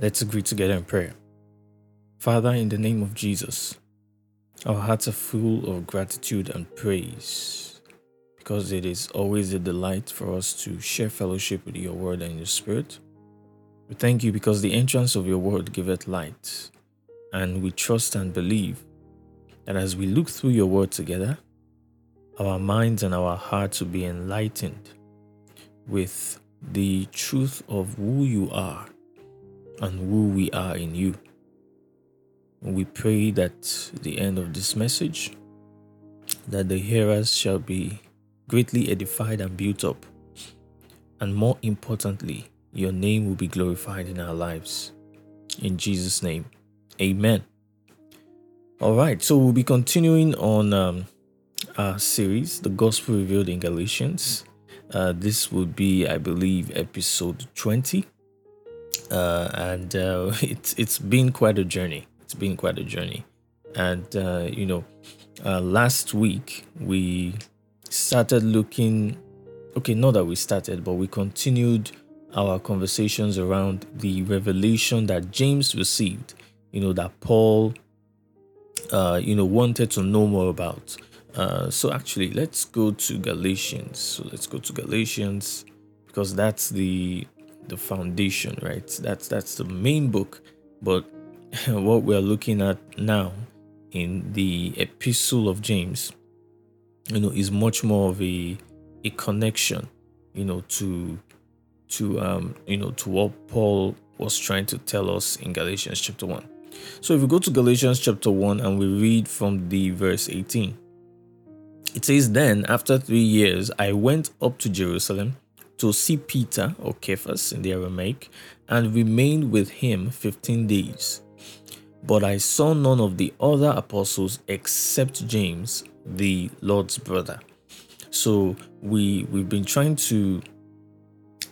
Let's agree together in prayer. Father, in the name of Jesus, our hearts are full of gratitude and praise because it is always a delight for us to share fellowship with your word and your spirit. We thank you because the entrance of your word giveth light, and we trust and believe that as we look through your word together, our minds and our hearts will be enlightened with the truth of who you are and who we are in you. We pray that the end of this message that the hearers shall be greatly edified and built up. And more importantly, your name will be glorified in our lives. In Jesus' name, amen. All right, so we'll be continuing on um, our series, The Gospel Revealed in Galatians. Uh, this will be, I believe, episode 20 uh, and uh, it's it's been quite a journey. It's been quite a journey, and uh, you know, uh, last week we started looking. Okay, not that we started, but we continued our conversations around the revelation that James received. You know that Paul, uh, you know, wanted to know more about. Uh, so actually, let's go to Galatians. So let's go to Galatians because that's the the foundation, right? That's that's the main book. But what we're looking at now in the epistle of James, you know, is much more of a a connection, you know, to to um, you know, to what Paul was trying to tell us in Galatians chapter 1. So if we go to Galatians chapter 1 and we read from the verse 18, it says, Then after three years I went up to Jerusalem to see Peter or Cephas in the Aramaic and remained with him 15 days. But I saw none of the other apostles except James, the Lord's brother. So we we've been trying to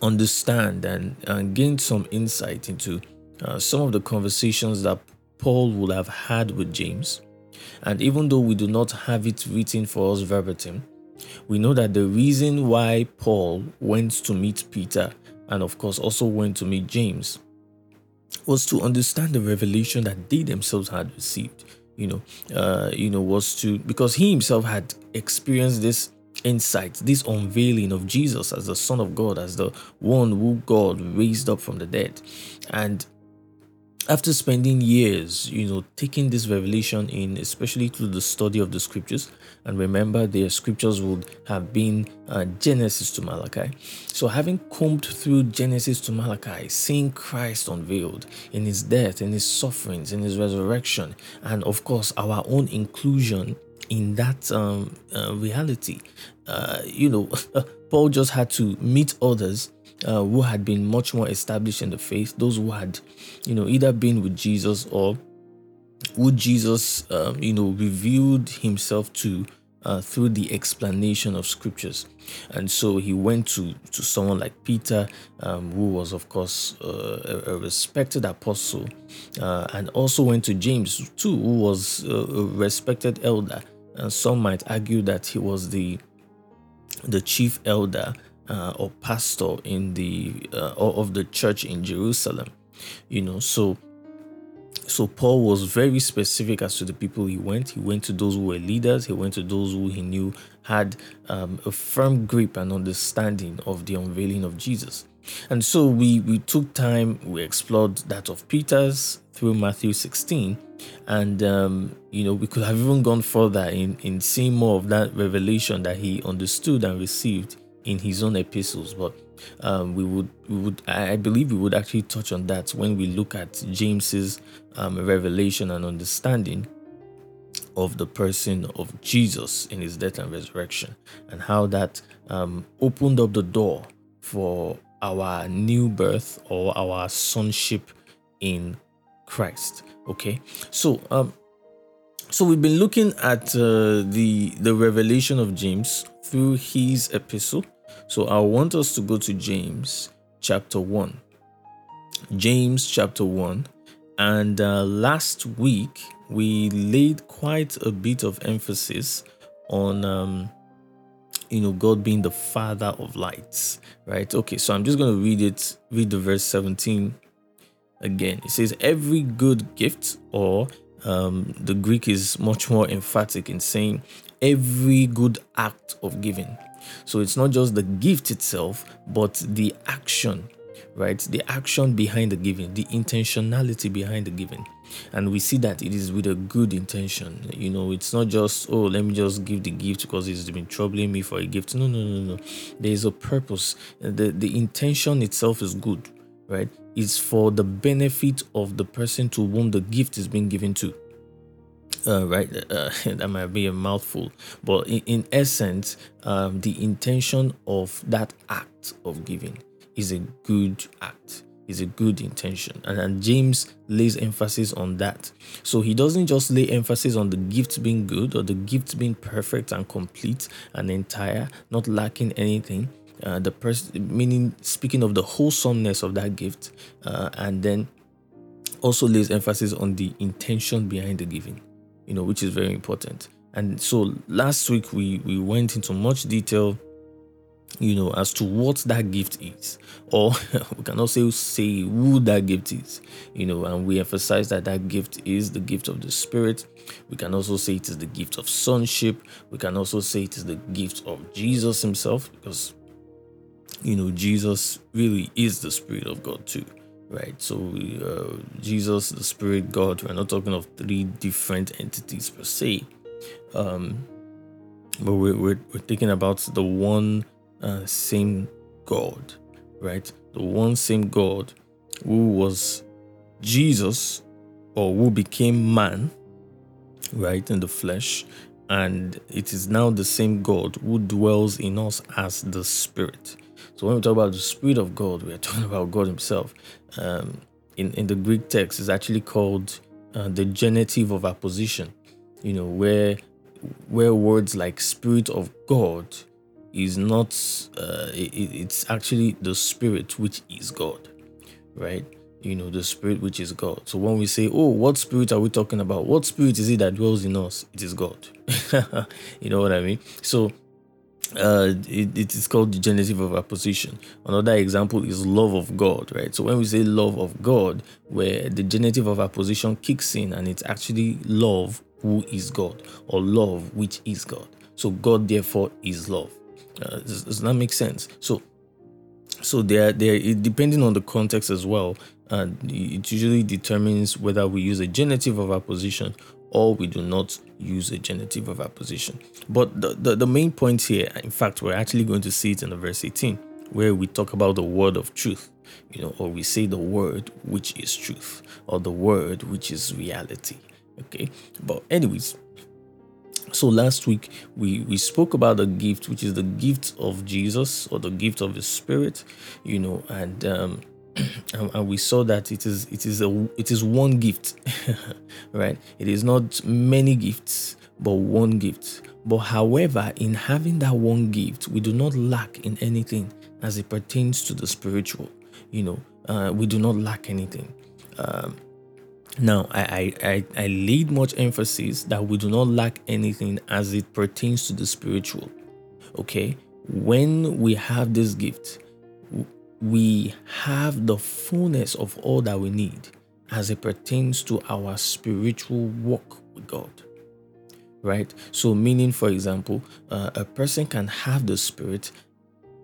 understand and, and gain some insight into uh, some of the conversations that Paul would have had with James. And even though we do not have it written for us verbatim, we know that the reason why Paul went to meet Peter and, of course, also went to meet James was to understand the revelation that they themselves had received. You know, uh, you know, was to because he himself had experienced this insight, this unveiling of Jesus as the Son of God, as the one who God raised up from the dead, and after spending years, you know, taking this revelation in, especially through the study of the scriptures, and remember, the scriptures would have been uh, Genesis to Malachi. So, having combed through Genesis to Malachi, seeing Christ unveiled in his death, in his sufferings, in his resurrection, and of course, our own inclusion in that um, uh, reality, uh, you know, Paul just had to meet others uh, who had been much more established in the faith, those who had, you know, either been with Jesus or who Jesus, um, you know, revealed himself to uh, through the explanation of scriptures. And so he went to, to someone like Peter, um, who was, of course, uh, a, a, respected apostle, uh, and also went to James, too, who was a respected elder. And some might argue that he was the the chief elder uh, or pastor in the uh, of the church in Jerusalem. You know, so so Paul was very specific as to the people he went. He went to those who were leaders. He went to those who he knew had um, a firm grip and understanding of the unveiling of Jesus. And so we we took time. We explored that of Peter's through Matthew 16, and um, you know we could have even gone further in in seeing more of that revelation that he understood and received in his own epistles, but um, we would we would I believe we would actually touch on that when we look at James's um, revelation and understanding of the person of Jesus in his death and resurrection, and how that um, opened up the door for our new birth or our sonship in Christ. Okay, so um, so we've been looking at uh, the the revelation of James through his epistle so I want us to go to James chapter 1. James chapter 1. And uh, last week, we laid quite a bit of emphasis on, um, you know, God being the Father of lights, right? Okay, so I'm just going to read it, read the verse 17 again. It says every good gift, or um, the Greek is much more emphatic in saying every good act of giving. So it's not just the gift itself, but the action, right? The action behind the giving, the intentionality behind the giving. And we see that it is with a good intention. You know, it's not just, oh, let me just give the gift because it's been troubling me for a gift. No, no, no, no. There is a purpose. The, the intention itself is good, right? It's for the benefit of the person to whom the gift is being given to uh, right? Uh, that might be a mouthful, but in, in essence, um, the intention of that act of giving is a good act, is a good intention, and, and James lays emphasis on that. So he doesn't just lay emphasis on the gift being good or the gift being perfect and complete and entire, not lacking anything. Uh, the person, meaning speaking of the wholesomeness of that gift, uh, and then also lays emphasis on the intention behind the giving you know, which is very important. And so last week we we went into much detail, you know, as to what that gift is, or we can also say who that gift is, you know, and we emphasize that that gift is the gift of the Spirit. We can also say it is the gift of sonship. We can also say it is the gift of Jesus Himself, because you know Jesus really is the Spirit of God too right? So uh, Jesus, the Spirit, God. We're not talking of three different entities per se, um, but we're, we're, we're thinking about the one uh, same God, right? The one same God who was Jesus or who became man, right, in the flesh. And it is now the same God who dwells in us as the Spirit. So when we talk about the Spirit of God, we are talking about God Himself. Um, in in the Greek text, is actually called uh, the genitive of apposition. You know, where where words like Spirit of God is not. Uh, it, it's actually the Spirit which is God, right? You know, the Spirit which is God. So when we say, "Oh, what Spirit are we talking about? What Spirit is it that dwells in us?" It is God. you know what I mean? So uh it, it is called the genitive of apposition. Another example is love of god right? So when we say love of god where the genitive of apposition kicks in and it's actually love who is god or love which is god. So god therefore is love. Uh, does, does that make sense? So so there there depending on the context as well uh, it usually determines whether we use a genitive of apposition or we do not use a genitive of apposition. But the, the, the main point here, in fact, we're actually going to see it in the verse 18, where we talk about the word of truth, you know, or we say the word which is truth, or the word which is reality. Okay. But anyways, so last week we we spoke about the gift which is the gift of jesus or the gift of the spirit you know and um and, we saw that it is it is a it is one gift right? It is not many gifts but one gift. But however in having that one gift we do not lack in anything as it pertains to the spiritual you know? Uh, we do not lack anything. Um, now I, I, I i much emphasis that we do not lack anything as it pertains to the spiritual okay? When we have this gift we have the fullness of all that we need as it pertains to our spiritual walk with God. Right? So, meaning, for example, uh, a person can have the Spirit,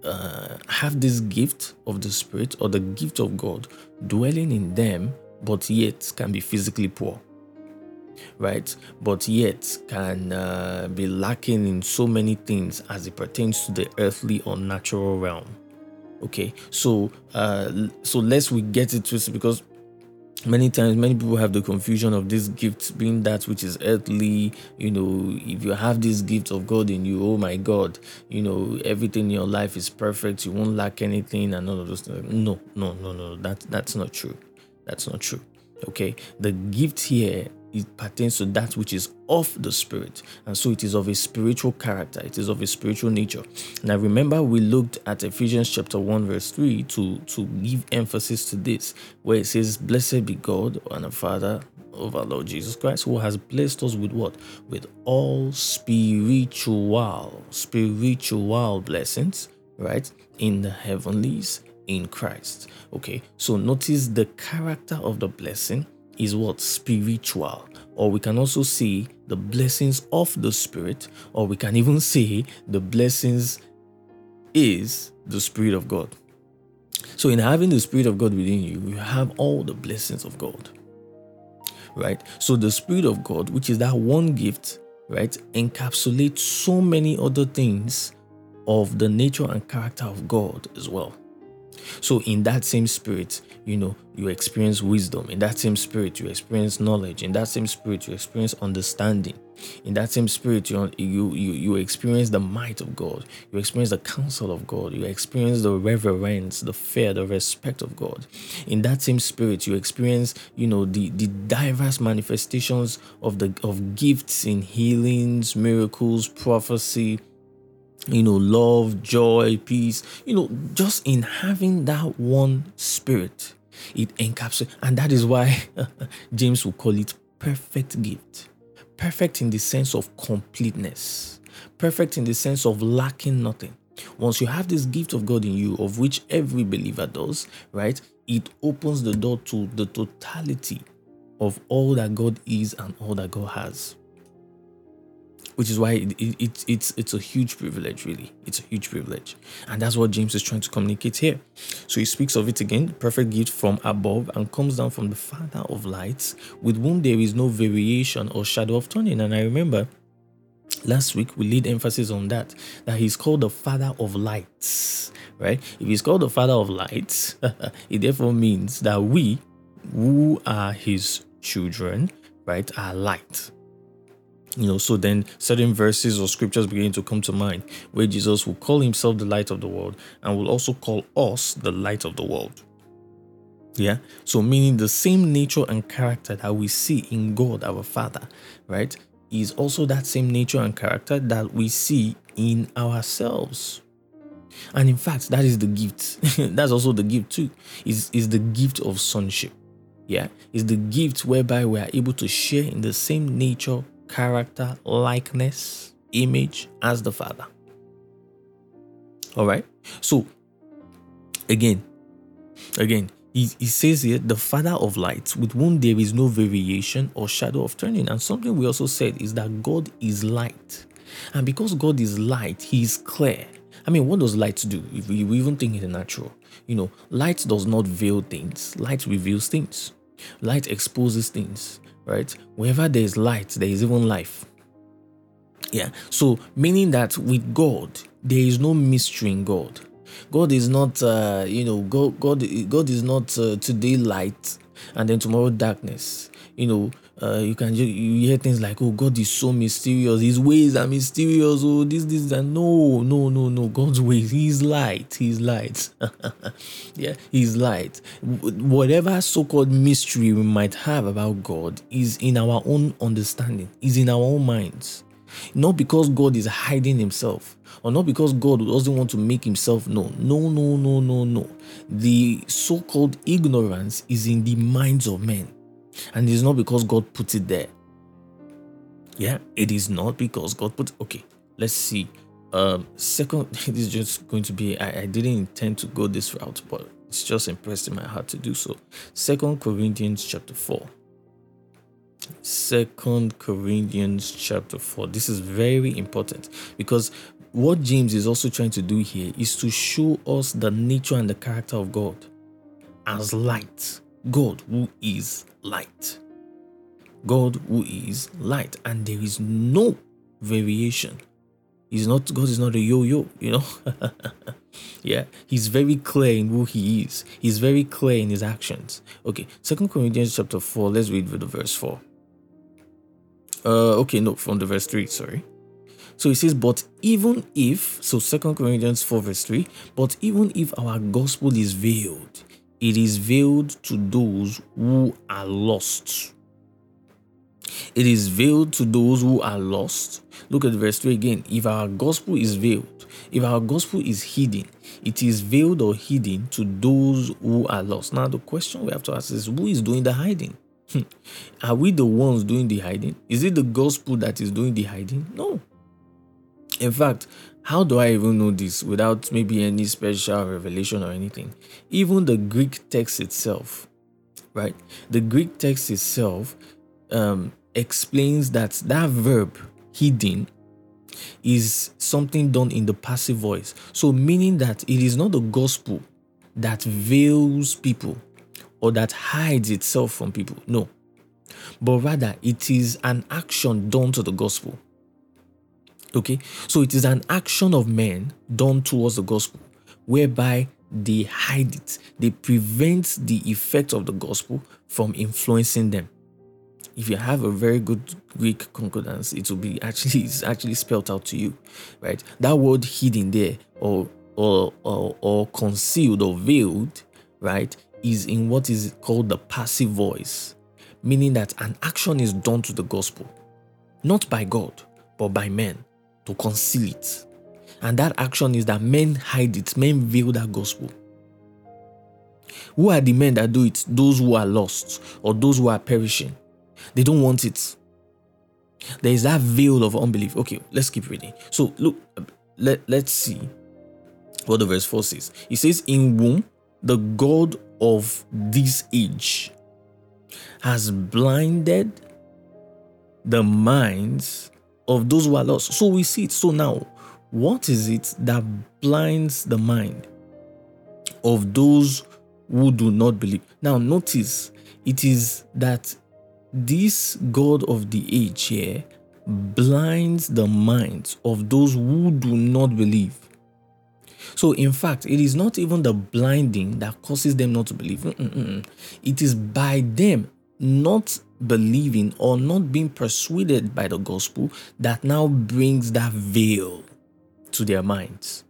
uh, have this gift of the Spirit or the gift of God dwelling in them, but yet can be physically poor. Right? But yet can uh, be lacking in so many things as it pertains to the earthly or natural realm okay so uh so lest we get it twisted because many times many people have the confusion of this gift being that which is earthly. You know if you have this gift of god in you oh my god you know everything in your life is perfect. You won't lack anything and all of those things. No no no no. That that's not true. That's not true. Okay the gift here it pertains to that which is of the spirit. And so it is of a spiritual character. It is of a spiritual nature. Now remember we looked at ephesians chapter 1 verse 3 to to give emphasis to this where it says blessed be god and the father of our lord jesus christ who has blessed us with what? With all spiritual spiritual blessings right in the heavenlies in Christ. Okay, so notice the character of the blessing is what? Spiritual. Or we can also say the blessings of the Spirit, or we can even say the blessings is the Spirit of God. So, in having the Spirit of God within you, you have all the blessings of God. Right? So, the Spirit of God, which is that one gift, right, encapsulates so many other things of the nature and character of God as well. So, in that same spirit, you know, you experience wisdom. In that same spirit, you experience knowledge. In that same spirit, you experience understanding. In that same spirit, you, you, you, you experience the might of God. You experience the counsel of God. You experience the reverence, the fear, the respect of God. In that same spirit, you experience, you know, the, the diverse manifestations of the of gifts in healings, miracles, prophecy, you know, love, joy, peace, you know, just in having that one spirit, it encapsulates, and that is why James will call it perfect gift. Perfect in the sense of completeness, perfect in the sense of lacking nothing. Once you have this gift of God in you, of which every believer does, right, it opens the door to the totality of all that God is and all that God has which is why it, it, it, it's it's a huge privilege really. It's a huge privilege. And that's what james is trying to communicate here. So he speaks of it again perfect gift from above and comes down from the father of lights with whom there is no variation or shadow of turning. And i remember last week we laid emphasis on that that he's called the father of lights right? If he's called the father of lights it therefore means that we who are his children right are light you know so then certain verses or scriptures begin to come to mind where jesus will call himself the light of the world and will also call us the light of the world. Yeah? So meaning the same nature and character that we see in god our father right is also that same nature and character that we see in ourselves. And in fact that is the gift. That's also the gift too. Is is the gift of sonship. Yeah? Is the gift whereby we are able to share in the same nature character, likeness, image as the Father. All right. So, again, again, he, he says here, the Father of lights, with whom there is no variation or shadow of turning. And something we also said is that God is light. And because God is light, He is clear. I mean, what does light do? If we even think in the natural, you know, light does not veil things, light reveals things, light exposes things, right? Wherever there is light, there is even life. Yeah. So, meaning that with God, there is no mystery in God. God is not, uh, you know, God, God, God is not uh, today light and then tomorrow darkness. You know, uh, you can you hear things like, "Oh, God is so mysterious. His ways are mysterious. Oh, this, this, that." no, no, no, no. God's ways. He's light. He's light. yeah, He's light. Whatever so-called mystery we might have about God is in our own understanding. Is in our own minds. Not because God is hiding Himself, or not because God doesn't want to make Himself known. No, no, no, no, no. The so-called ignorance is in the minds of men and it's not because God put it there. Yeah, it is not because God put okay. Let's see. Um, second, this is just going to be I, I didn't intend to go this route, but it's just impressed in my heart to do so. Second Corinthians chapter 4. Second Corinthians chapter 4. This is very important because what James is also trying to do here is to show us the nature and the character of God as light. God who is light. God who is light, and there is no variation. He's not God is not a yo-yo, you know. yeah, he's very clear in who he is. He's very clear in his actions. Okay, Second Corinthians chapter four. Let's read the verse four. Uh, okay, no, from the verse three. Sorry. So he says, but even if so, Second Corinthians four verse three. But even if our gospel is veiled, it is veiled to those who are lost. It is veiled to those who are lost. Look at verse 3 again. If our gospel is veiled, if our gospel is hidden, it is veiled or hidden to those who are lost. Now, the question we have to ask is who is doing the hiding? Hmm. are we the ones doing the hiding? Is it the gospel that is doing the hiding? No. In fact, how do I even know this without maybe any special revelation or anything? Even the Greek text itself, right? The Greek text itself um, explains that that verb hidden is something done in the passive voice. So, meaning that it is not the gospel that veils people or that hides itself from people. No. But rather, it is an action done to the gospel. Okay? So, it is an action of men done towards the gospel whereby they hide it, they prevent the effect of the gospel from influencing them if you have a very good Greek concordance, it will be actually it's actually spelled out to you, right? That word hidden there or or or, or concealed or veiled, right, is in what is called the passive voice, meaning that an action is done to the gospel, not by God, but by men to conceal it. And that action is that men hide it, men veil that gospel. Who are the men that do it? Those who are lost or those who are perishing. They don't want it. There is that veil of unbelief. Okay, let's keep reading. So look, let, let's see what the verse 4 says. It says, In whom the God of this age has blinded the minds of those who are lost. So we see it. So now, what is it that blinds the mind of those who do not believe? Now, notice it is that this God of the age here blinds the minds of those who do not believe. So, in fact, it is not even the blinding that causes them not to believe. Mm-mm-mm. It is by them not believing or not being persuaded by the gospel that now brings that veil to their minds.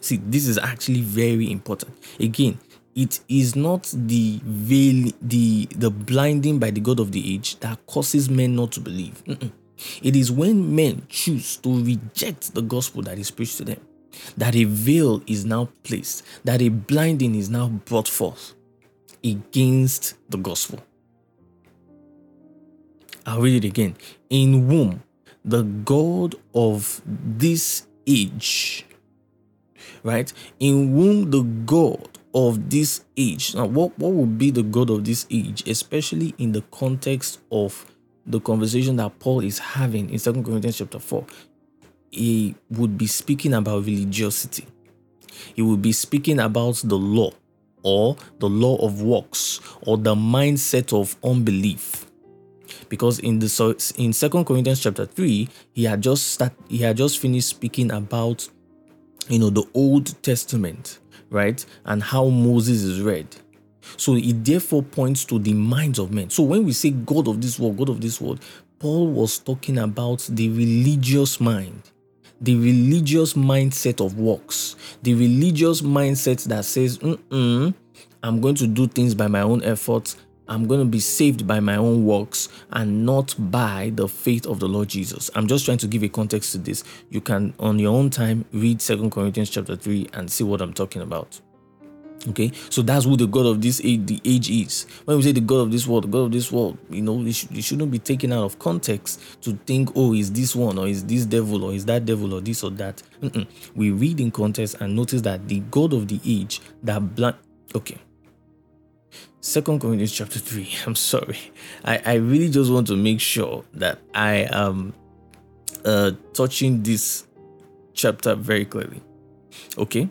See, this is actually very important. Again, it is not the veil, the the blinding by the God of the age that causes men not to believe. Mm-mm. It is when men choose to reject the gospel that is preached to them that a veil is now placed, that a blinding is now brought forth against the gospel. I'll read it again. In whom the God of this age, right? In whom the God of this age. Now, what, what would be the God of this age, especially in the context of the conversation that Paul is having in Second Corinthians chapter 4? He would be speaking about religiosity. He would be speaking about the law or the law of works or the mindset of unbelief because in the in second corinthians chapter 3 he had just start he had just finished speaking about you know the old testament right? And how Moses is read. So it therefore points to the minds of men. So when we say God of this world, God of this world, Paul was talking about the religious mind, the religious mindset of works, the religious mindset that says, I'm going to do things by my own efforts. I'm going to be saved by my own works and not by the faith of the Lord Jesus. I'm just trying to give a context to this. You can, on your own time, read Second Corinthians chapter 3 and see what I'm talking about. Okay, so that's who the God of this age, the age is. When we say the God of this world, the God of this world, you know, it, should, it shouldn't be taken out of context to think, oh, is this one or is this devil or is that devil or this or that. Mm-mm. We read in context and notice that the God of the age that blind. Okay, Second Corinthians chapter 3. I'm sorry. I, I really just want to make sure that I am uh, touching this chapter very clearly. Okay?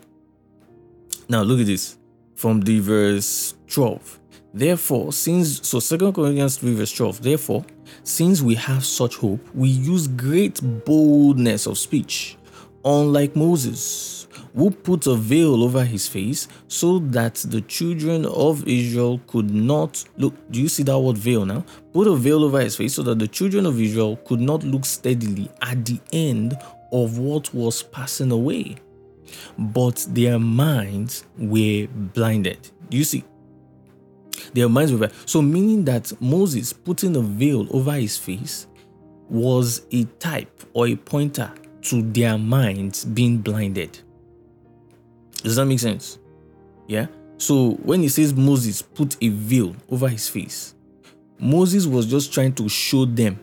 Now look at this from the verse 12. Therefore, since so Second Corinthians 3 verse 12, therefore, since we have such hope, we use great boldness of speech, unlike Moses who put a veil over his face so that the children of Israel could not look. Do you see that word veil now? Put a veil over his face so that the children of Israel could not look steadily at the end of what was passing away, but their minds were blinded. Do you see? Their minds were so meaning that Moses putting a veil over his face was a type or a pointer to their minds being blinded. Does that make sense? Yeah. So when he says Moses put a veil over his face, Moses was just trying to show them,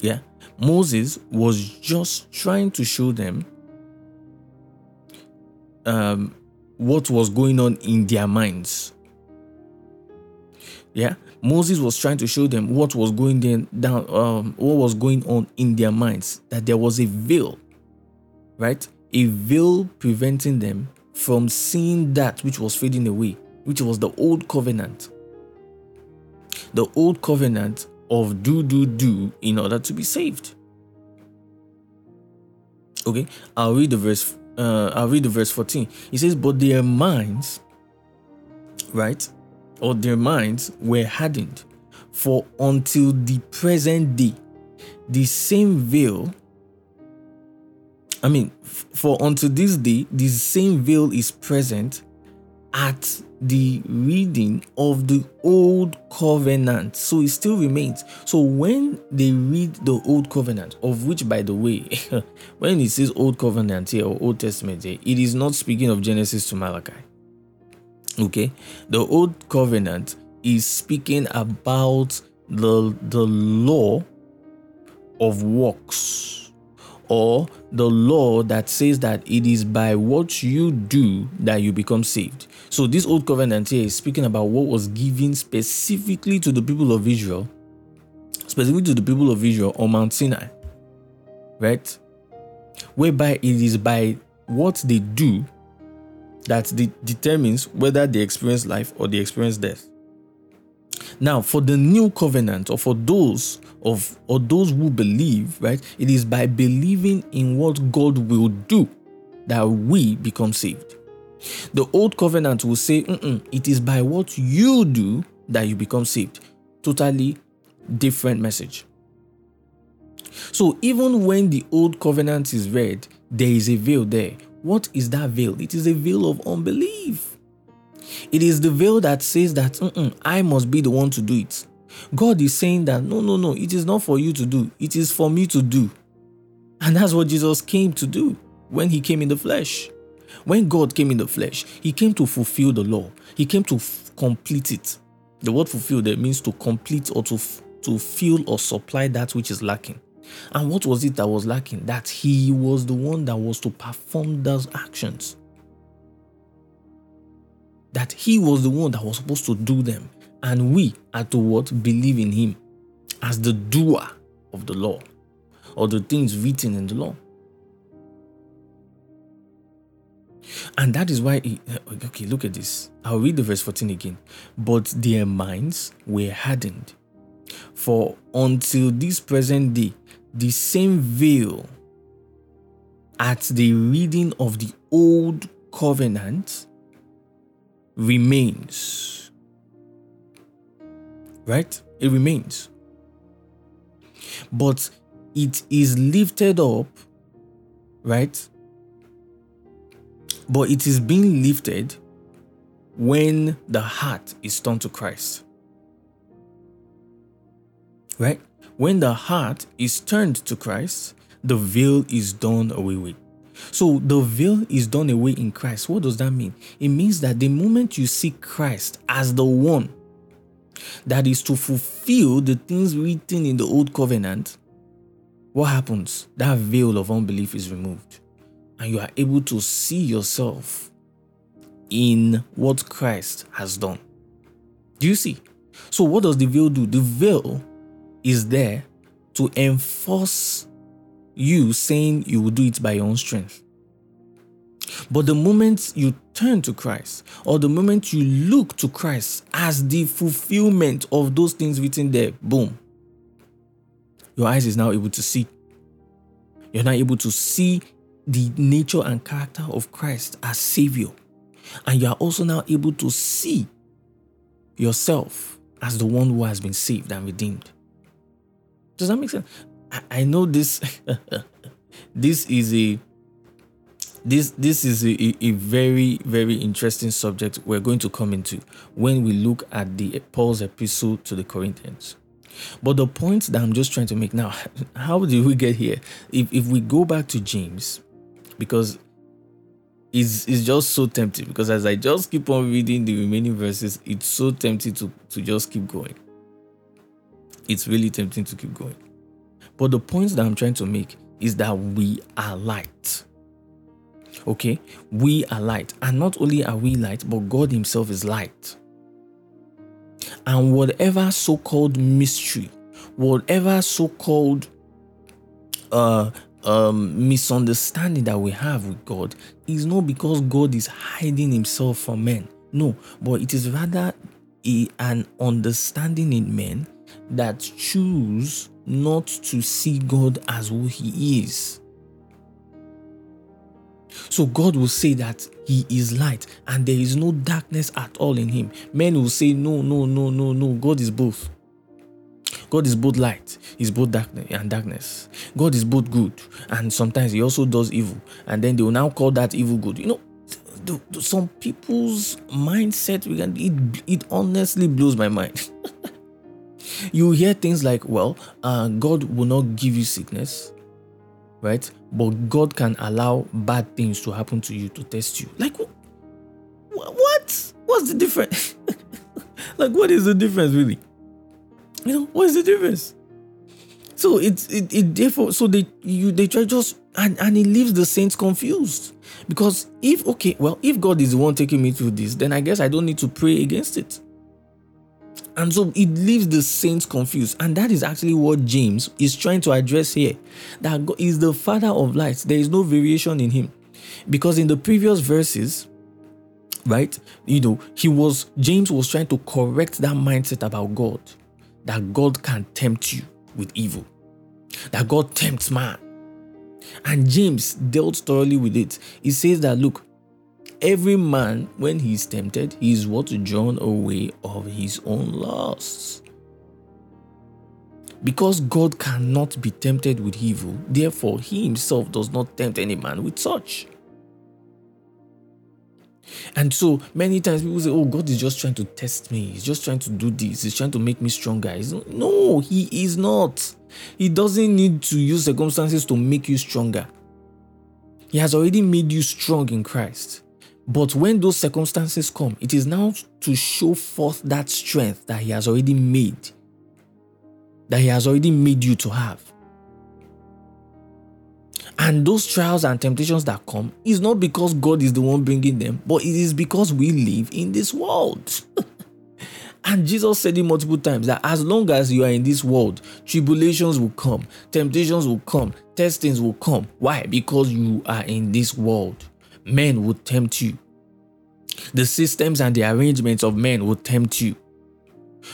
yeah, Moses was just trying to show them um, what was going on in their minds. Yeah, Moses was trying to show them what was going down, um, what was going on in their minds. That there was a veil, right? A veil preventing them from seeing that which was fading away, which was the old covenant. The old covenant of do, do, do in order to be saved. Okay, I'll read the verse. Uh, I'll read the verse 14. It says, But their minds, right, or their minds were hardened, for until the present day, the same veil I mean, for unto this day, the same veil is present at the reading of the old covenant. So it still remains. So when they read the old covenant, of which, by the way, when it says old covenant here or Old Testament here, it is not speaking of Genesis to Malachi. Okay, the old covenant is speaking about the the law of works or the law that says that it is by what you do that you become saved. So, this old covenant here is speaking about what was given specifically to the people of Israel, specifically to the people of Israel on Mount Sinai, right? Whereby it is by what they do that de- determines whether they experience life or they experience death. Now, for the new covenant, or for those of or those who believe, right, it is by believing in what God will do that we become saved. The old covenant will say, it is by what you do that you become saved. Totally different message. So, even when the old covenant is read, there is a veil there. What is that veil? It is a veil of unbelief. It is the veil that says that I must be the one to do it. God is saying that no, no, no, it is not for you to do, it is for me to do. And that's what Jesus came to do when he came in the flesh. When God came in the flesh, he came to fulfill the law, he came to f- complete it. The word fulfill there means to complete or to, f- to fill or supply that which is lacking. And what was it that was lacking? That he was the one that was to perform those actions that he was the one that was supposed to do them. And we are to what? Believe in him as the doer of the law or the things written in the law. And that is why, he, eh, okay, look at this. I'll read the verse 14 again. But their minds were hardened. For until this present day, the same veil at the reading of the old covenant remains. Right? It remains. But it is lifted up, right? But it is being lifted when the heart is turned to Christ. Right? When the heart is turned to Christ, the veil is done away with. So the veil is done away in Christ. What does that mean? It means that the moment you see Christ as the one that is to fulfill the things written in the old covenant, what happens? That veil of unbelief is removed. And you are able to see yourself in what Christ has done. Do you see? So, what does the veil do? The veil is there to enforce you saying you will do it by your own strength. But the moment you turn to Christ, or the moment you look to Christ as the fulfillment of those things written there, boom, your eyes is now able to see. You're now able to see the nature and character of Christ as Savior. And you are also now able to see yourself as the one who has been saved and redeemed. Does that make sense? I know this this is a this this is a, a very very interesting subject we're going to come into when we look at the Paul's epistle to the Corinthians. But the point that I'm just trying to make now, how did we get here? If if we go back to James, because it's, it's just so tempting because as I just keep on reading the remaining verses, it's so tempting to, to just keep going. It's really tempting to keep going. But the point that I'm trying to make is that we are light. Okay? We are light. And not only are we light, but God Himself is light. And whatever so called mystery, whatever so called uh, um, misunderstanding that we have with God is not because God is hiding Himself from men. No, but it is rather a, an understanding in men that choose not to see God as who He is. So God will say that He is light and there is no darkness at all in Him. Men will say, No, no, no, no, no, God is both. God is both light, He's both darkness and darkness. God is both good, and sometimes He also does evil, and then they will now call that evil good. You know, the, the, some people's mindset, it it honestly blows my mind. you hear things like, "Well, uh, God will not give you sickness." right? But God can allow bad things to happen to you to test you. Like, what? What's the difference? like, what is the difference, really? You know, what is the difference? So it's it, it therefore so they you they try just and and it leaves the saints confused because if okay well if God is the one taking me through this then I guess I don't need to pray against it. And so it leaves the saints confused. And that is actually what James is trying to address here. That God is the father of lights. There is no variation in him. Because in the previous verses, right, you know, he was, James was trying to correct that mindset about God. That God can tempt you with evil. That God tempts man. And James dealt thoroughly with it. He says that, look, Every man, when he is tempted, he is what drawn away of his own lusts. Because God cannot be tempted with evil, therefore he himself does not tempt any man with such. And so many times people say, Oh, God is just trying to test me. He's just trying to do this. He's trying to make me stronger. No, He is not. He doesn't need to use circumstances to make you stronger. He has already made you strong in Christ. But when those circumstances come, it is now to show forth that strength that He has already made, that He has already made you to have. And those trials and temptations that come is not because God is the one bringing them, but it is because we live in this world. and Jesus said it multiple times that as long as you are in this world, tribulations will come, temptations will come, testings will come. Why? Because you are in this world men would tempt you. The systems and the arrangements of men would tempt you.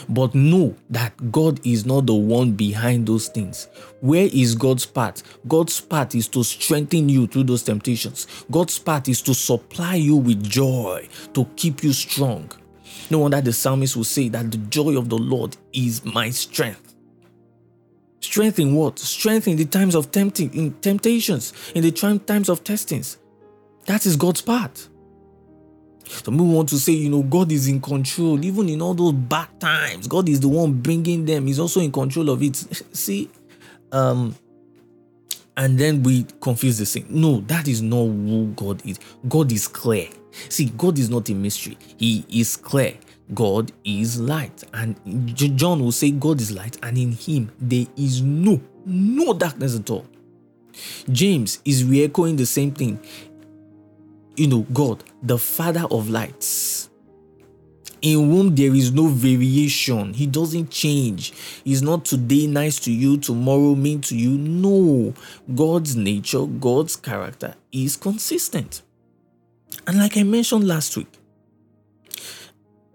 But know that God is not the one behind those things. Where is God's part? God's part is to strengthen you through those temptations. God's part is to supply you with joy, to keep you strong. No wonder the psalmist will say that the joy of the Lord is my strength. Strength in what? Strength in the times of tempting, in temptations, in the times of testings. That is God's part. Some people want to say, you know, God is in control, even in all those bad times. God is the one bringing them. He's also in control of it. See, um, and then we confuse the thing. No, that is not who God is. God is clear. See, God is not a mystery. He is clear. God is light. And John will say, God is light, and in him there is no, no darkness at all. James is re echoing the same thing you know, God, the Father of lights, in whom there is no variation. He doesn't change. He's not today nice to you, tomorrow mean to you. No, God's nature, God's character is consistent. And like I mentioned last week,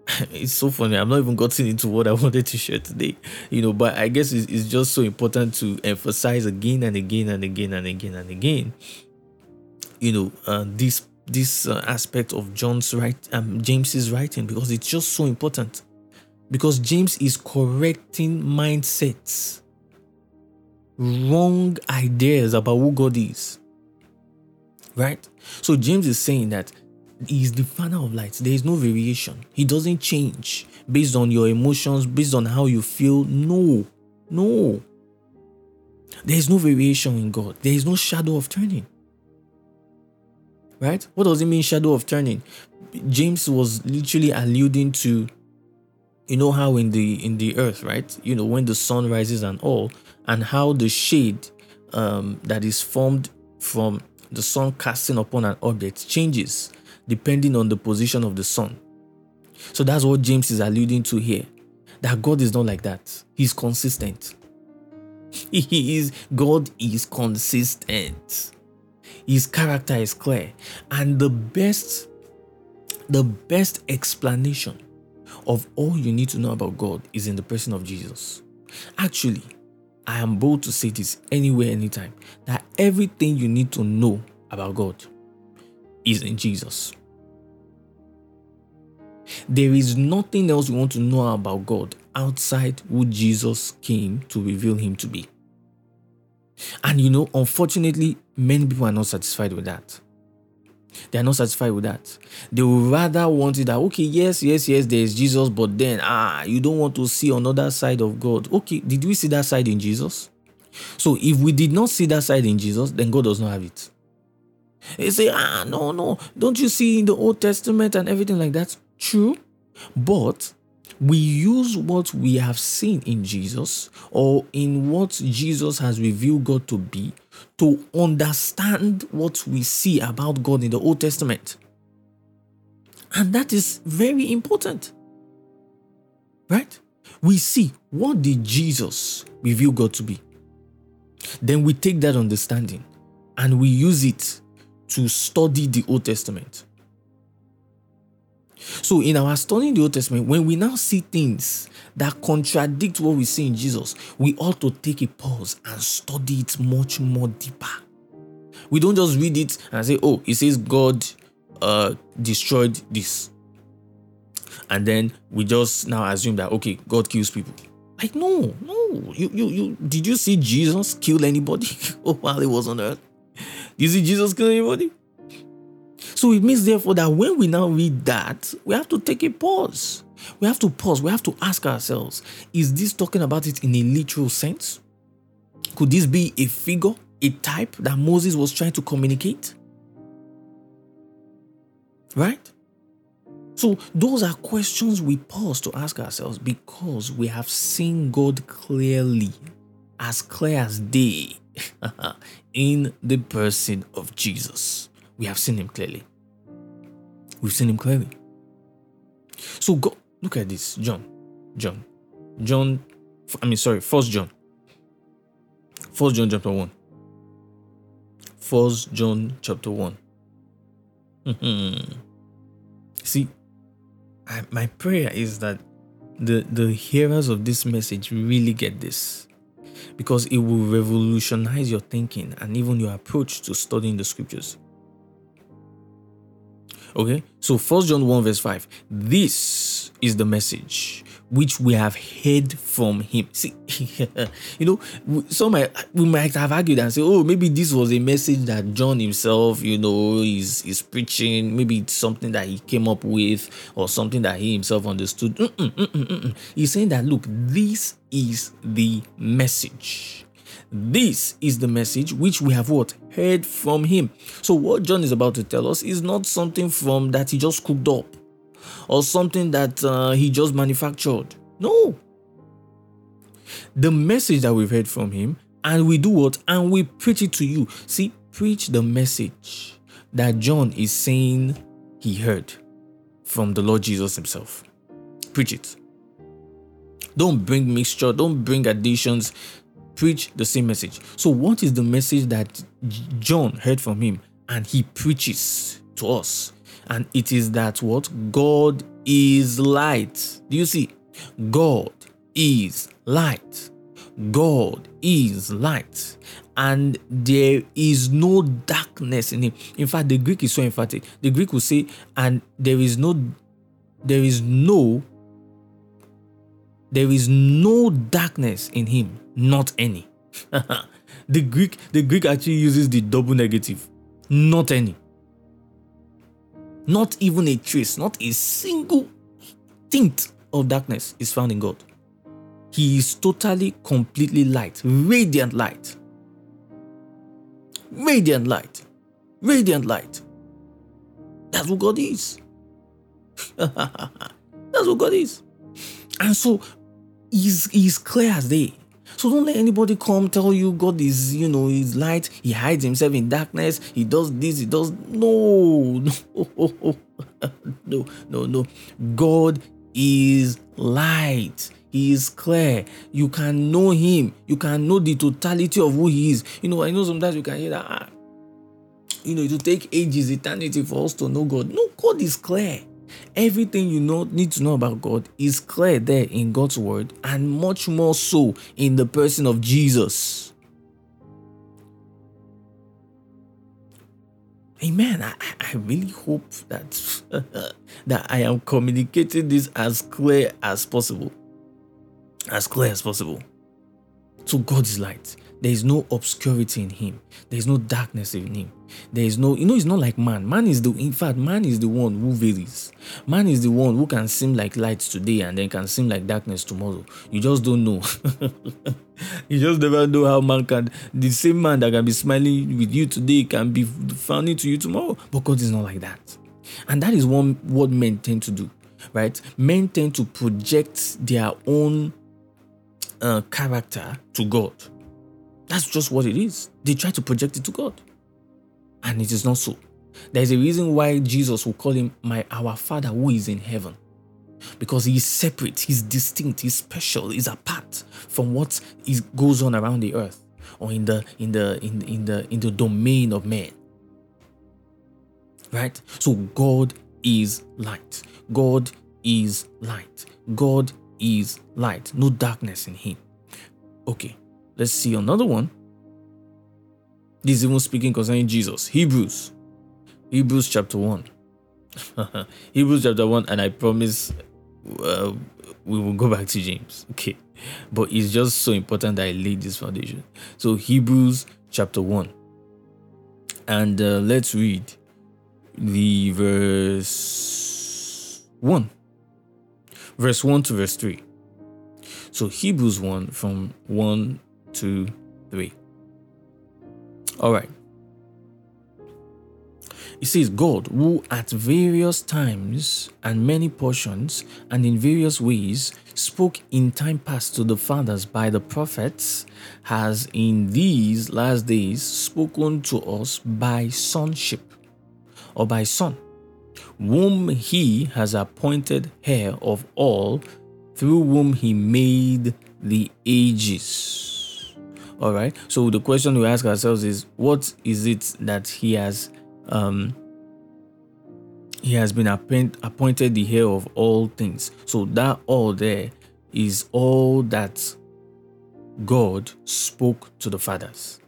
it's so funny. I'm not even gotten into what I wanted to share today, you know, but I guess it's, it's just so important to emphasize again and again and again and again and again, you know, uh, this this uh, aspect of John's right, um, James's writing because it's just so important. Because James is correcting mindsets, wrong ideas about who God is. Right? So James is saying that he is the father of lights. There is no variation. He doesn't change based on your emotions, based on how you feel. No, no. There is no variation in God. There is no shadow of turning right? What does it mean, shadow of turning? James was literally alluding to you know how in the in the earth, right? You know when the sun rises and all, and how the shade um, that is formed from the sun casting upon an object changes depending on the position of the sun. So that's what James is alluding to here. That God is not like that. He's consistent. He is God is consistent. His character is clear. And the best the best explanation of all you need to know about God is in the person of Jesus. Actually, I am bold to say this anywhere, anytime that everything you need to know about God is in Jesus. There is nothing else you want to know about God outside who Jesus came to reveal him to be. And you know, unfortunately, many people are not satisfied with that. They are not satisfied with that. They would rather want it that, okay, yes, yes, yes, there is Jesus, but then, ah, you don't want to see another side of God. Okay, did we see that side in Jesus? So if we did not see that side in Jesus, then God does not have it. They say, ah, no, no, don't you see in the Old Testament and everything like that? True, but we use what we have seen in Jesus or in what Jesus has revealed God to be to understand what we see about God in the Old Testament. And that is very important. Right? We see what did Jesus reveal God to be? Then we take that understanding and we use it to study the Old Testament. So, in our studying the Old Testament, when we now see things that contradict what we see in Jesus, we ought to take a pause and study it much more deeper. We don't just read it and say, oh, it says God uh, destroyed this. And then we just now assume that, okay, God kills people. Like, no, no. You, you, you, did you see Jesus kill anybody while he was on earth? Did you see Jesus kill anybody? So it means, therefore, that when we now read that, we have to take a pause. We have to pause. We have to ask ourselves is this talking about it in a literal sense? Could this be a figure, a type that Moses was trying to communicate? Right? So, those are questions we pause to ask ourselves because we have seen God clearly, as clear as day, in the person of Jesus. We have seen him clearly. We've seen him clearly. So go look at this. John. John. John. I mean, sorry, first John. First John chapter 1. First John chapter 1. See, I, my prayer is that the, the hearers of this message really get this because it will revolutionize your thinking and even your approach to studying the scriptures. Okay, so First John 1 verse 5. This is the message which we have heard from him. See, you know, some might, we might have argued and say, oh, maybe this was a message that John himself, you know, is is preaching. Maybe it's something that he came up with or something that he himself understood. Mm-mm, mm-mm, mm-mm. He's saying that, look, this is the message this is the message which we have what heard from him. So what John is about to tell us is not something from that he just cooked up or something that uh, he just manufactured. No. The message that we've heard from him and we do what and we preach it to you. See, preach the message that John is saying he heard from the Lord Jesus himself. Preach it. Don't bring mixture, don't bring additions preach the same message. So, what is the message that John heard from him and he preaches to us? And it is that what God is light. Do you see? God is light. God is light. And there is no darkness in him. In fact, the Greek is so emphatic. The Greek will say, and there is no there is no there is no darkness in him, not any. the Greek, the Greek actually uses the double negative, not any. Not even a trace, not a single tint of darkness is found in God. He is totally, completely light, radiant light. Radiant light. Radiant light. That's what God is. That's what God is. And so he's, he's clear as day. So don't let anybody come tell you God is, you know, is light. He hides himself in darkness. He does this. He does no, no, no, no, no. God is light. He is clear. You can know him. You can know the totality of who he is. You know, I know sometimes you can hear that. Ah, you know, it will take ages, eternity for us to know God. No, God is clear. Everything you know need to know about God is clear there in God's word and much more so in the person of Jesus. Amen. I, I really hope that that I am communicating this as clear as possible. As clear as possible. So God is light. There is no obscurity in him. There is no darkness in him. There is no, you know, it's not like man. Man is the, in fact, man is the one who varies. Man is the one who can seem like light today and then can seem like darkness tomorrow. You just don't know. you just never know how man can, the same man that can be smiling with you today can be frowning to you tomorrow. But God is not like that. And that is one what men tend to do, right? Men tend to project their own uh, character to God. That's just what it is. They try to project it to God. And it is not so. There's a reason why Jesus will call him my our Father who is in heaven. Because he is separate, he's distinct, he's special, he's apart from what is, goes on around the earth or in the in the in, in the in the domain of man. Right? So God is light. God is light. God is light. No darkness in him. Okay. Let's see another one. This is even speaking concerning Jesus. Hebrews. Hebrews chapter 1. Hebrews chapter 1, and I promise uh, we will go back to James. Okay. But it's just so important that I lay this foundation. So, Hebrews chapter 1. And uh, let's read the verse 1. Verse 1 to verse 3. So, Hebrews 1 from 1 two, three. All right. It says, God, who at various times and many portions and in various ways spoke in time past to the fathers by the prophets, has in these last days spoken to us by sonship or by son, whom he has appointed heir of all, through whom he made the ages. All right. So the question we ask ourselves is, what is it that he has um he has been appoint, appointed the heir of all things. So that all there is all that God spoke to the fathers.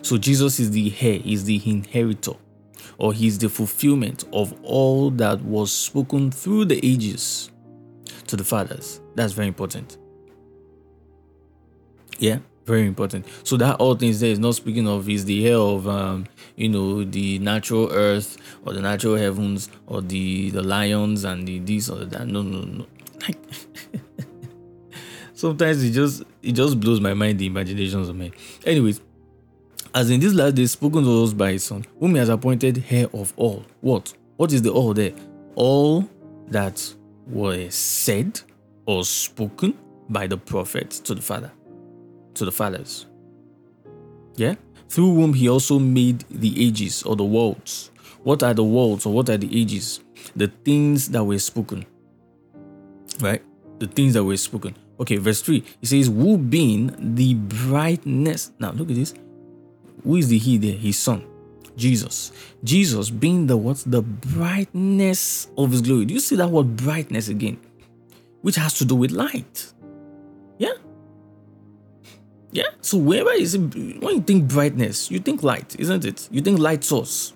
So Jesus is the heir, is the inheritor, or he's the fulfillment of all that was spoken through the ages to the fathers. That's very important. Yeah. Very important. So that all things there is not speaking of is the heir of um, you know, the natural earth or the natural heavens or the the lions and the this or that. No, no, no. Like sometimes it just it just blows my mind the imaginations of men. Anyways, as in this last day spoken to us by his son, whom he has appointed heir of all. What? What is the all there? All that was said or spoken by the prophet to the father to the fathers. Yeah? Through whom he also made the ages or the worlds. What are the worlds or what are the ages? The things that were spoken. Right? The things that were spoken. Okay, verse 3. It says, Who being the brightness. Now look at this. Who is the he there? His son. Jesus. Jesus being the what? The brightness of his glory. Do you see that word brightness again? Which has to do with light. Yeah. So wherever is it, when you think brightness, you think light, isn't it? You think light source.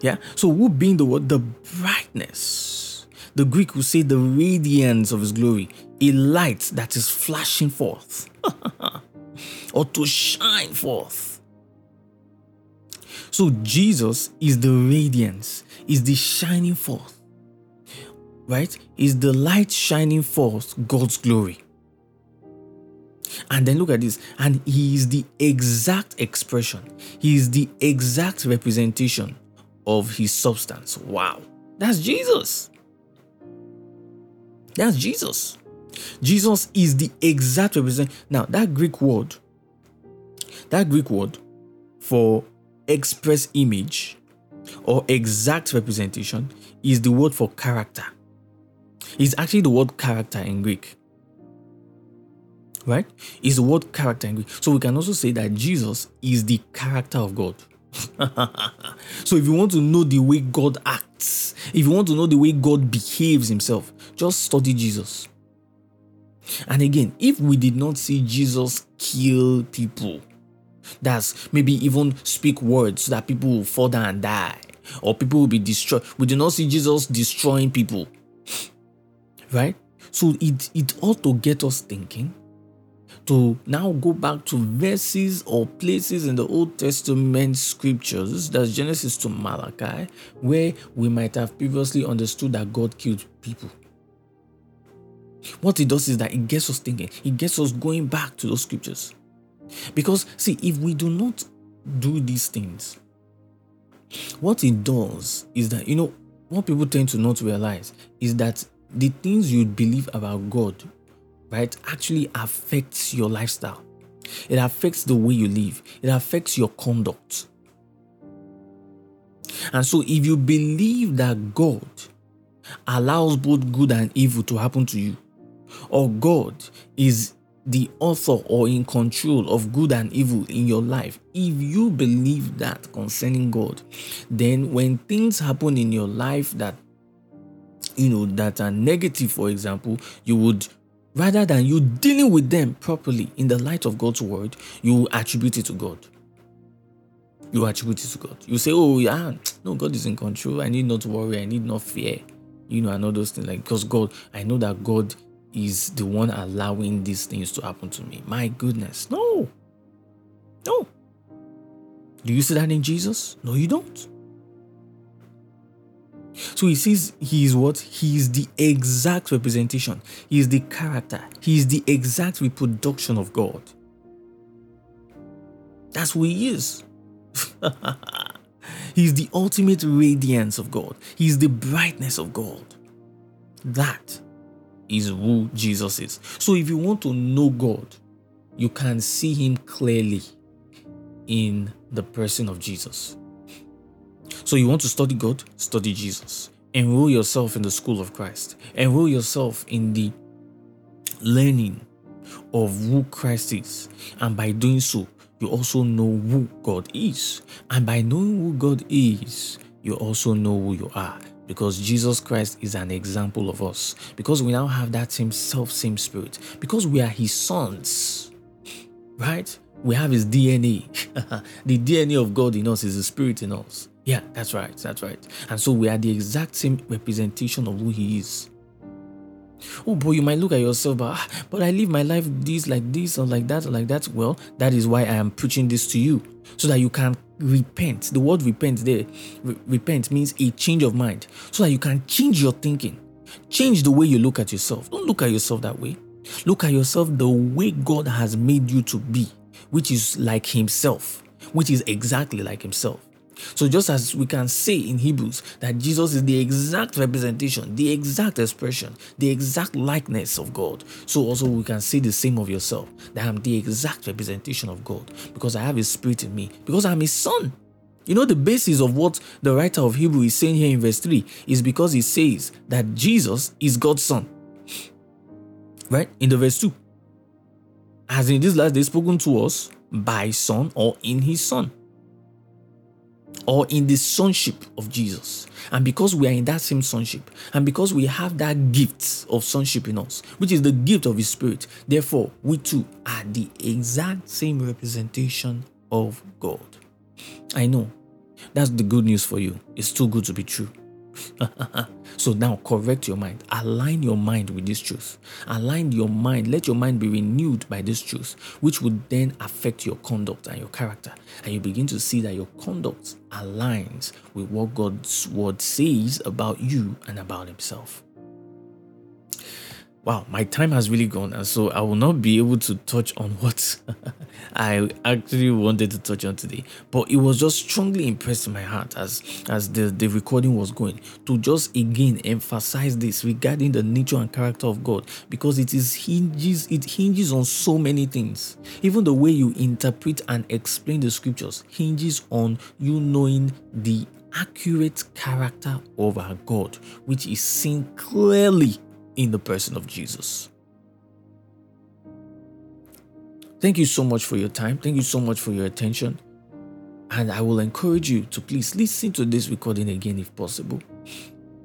Yeah. So who being the word the brightness? The Greek will say the radiance of his glory, a light that is flashing forth, or to shine forth. So Jesus is the radiance, is the shining forth, right? Is the light shining forth God's glory. And then look at this. And he is the exact expression, he is the exact representation of his substance. Wow. That's Jesus. That's Jesus. Jesus is the exact represent. Now, that Greek word, that Greek word for express image or exact representation is the word for character. It's actually the word character in Greek. Right? Is the word character in Greek. So we can also say that Jesus is the character of God. so if you want to know the way God acts, if you want to know the way God behaves himself, just study Jesus. And again, if we did not see Jesus kill people, that's maybe even speak words so that people will fall down and die, or people will be destroyed. We do not see Jesus destroying people. Right? So it, it ought to get us thinking to now go back to verses or places in the Old Testament scriptures, that's Genesis to Malachi, where we might have previously understood that God killed people. What it does is that it gets us thinking, it gets us going back to those scriptures. Because, see, if we do not do these things, what it does is that, you know, what people tend to not realize is that the things you believe about God right, actually affects your lifestyle. It affects the way you live, it affects your conduct. And so, if you believe that God allows both good and evil to happen to you, or God is the author or in control of good and evil in your life, if you believe that concerning God, then when things happen in your life that you know that are negative, for example, you would rather than you dealing with them properly in the light of God's word, you attribute it to God. You attribute it to God. You say, Oh, yeah, no, God is in control. I need not worry. I need not fear. You know, I know those things like because God, I know that God is the one allowing these things to happen to me. My goodness. No. No. Do you see that in Jesus? No, you don't. So he says he is what? He is the exact representation. He is the character. He is the exact reproduction of God. That's who he is. he is the ultimate radiance of God. He is the brightness of God. That is who Jesus is. So if you want to know God, you can see him clearly in the person of Jesus. So you want to study God? Study Jesus. Enroll yourself in the school of Christ. Enroll yourself in the learning of who Christ is. And by doing so, you also know who God is. And by knowing who God is, you also know who you are. Because Jesus Christ is an example of us. Because we now have that same self, same spirit. Because we are his sons. Right? We have his DNA. the DNA of God in us is the spirit in us. Yeah, that's right. That's right. And so we are the exact same representation of who He is. Oh boy, you might look at yourself, but ah, but I live my life this like this or like that or like that. Well, that is why I am preaching this to you, so that you can repent. The word repent there, re- repent means a change of mind, so that you can change your thinking, change the way you look at yourself. Don't look at yourself that way. Look at yourself the way God has made you to be, which is like Himself, which is exactly like Himself. So, just as we can say in Hebrews that Jesus is the exact representation, the exact expression, the exact likeness of God, so also we can say the same of yourself that I'm the exact representation of God because I have His Spirit in me, because I'm His Son. You know, the basis of what the writer of Hebrew is saying here in verse 3 is because he says that Jesus is God's Son. Right? In the verse 2. As in this last day spoken to us by Son or in His Son or in the sonship of Jesus. And because we are in that same sonship, and because we have that gift of sonship in us, which is the gift of His Spirit, therefore, we too are the exact same representation of God. I know that's the good news for you. It's too good to be true. so now correct your mind. Align your mind with this truth. Align your mind. Let your mind be renewed by this truth, which would then affect your conduct and your character. And you begin to see that your conduct aligns with what God's word says about you and about Himself. Wow, my time has really gone, and so I will not be able to touch on what I actually wanted to touch on today. But it was just strongly impressed in my heart as as the, the recording was going to just again emphasize this regarding the nature and character of God because it is hinges it hinges on so many things. Even the way you interpret and explain the scriptures hinges on you knowing the accurate character of our God, which is seen clearly in the person of Jesus. Thank you so much for your time. Thank you so much for your attention. And I will encourage you to please listen to this recording again if possible.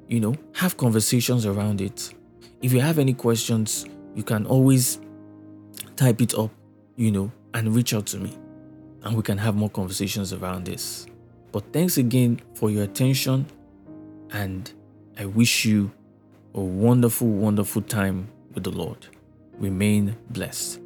You know, have conversations around it. If you have any questions, you can always type it up, you know, and reach out to me. And we can have more conversations around this. But thanks again for your attention. And I wish you a wonderful, wonderful time with the Lord. Remain blessed.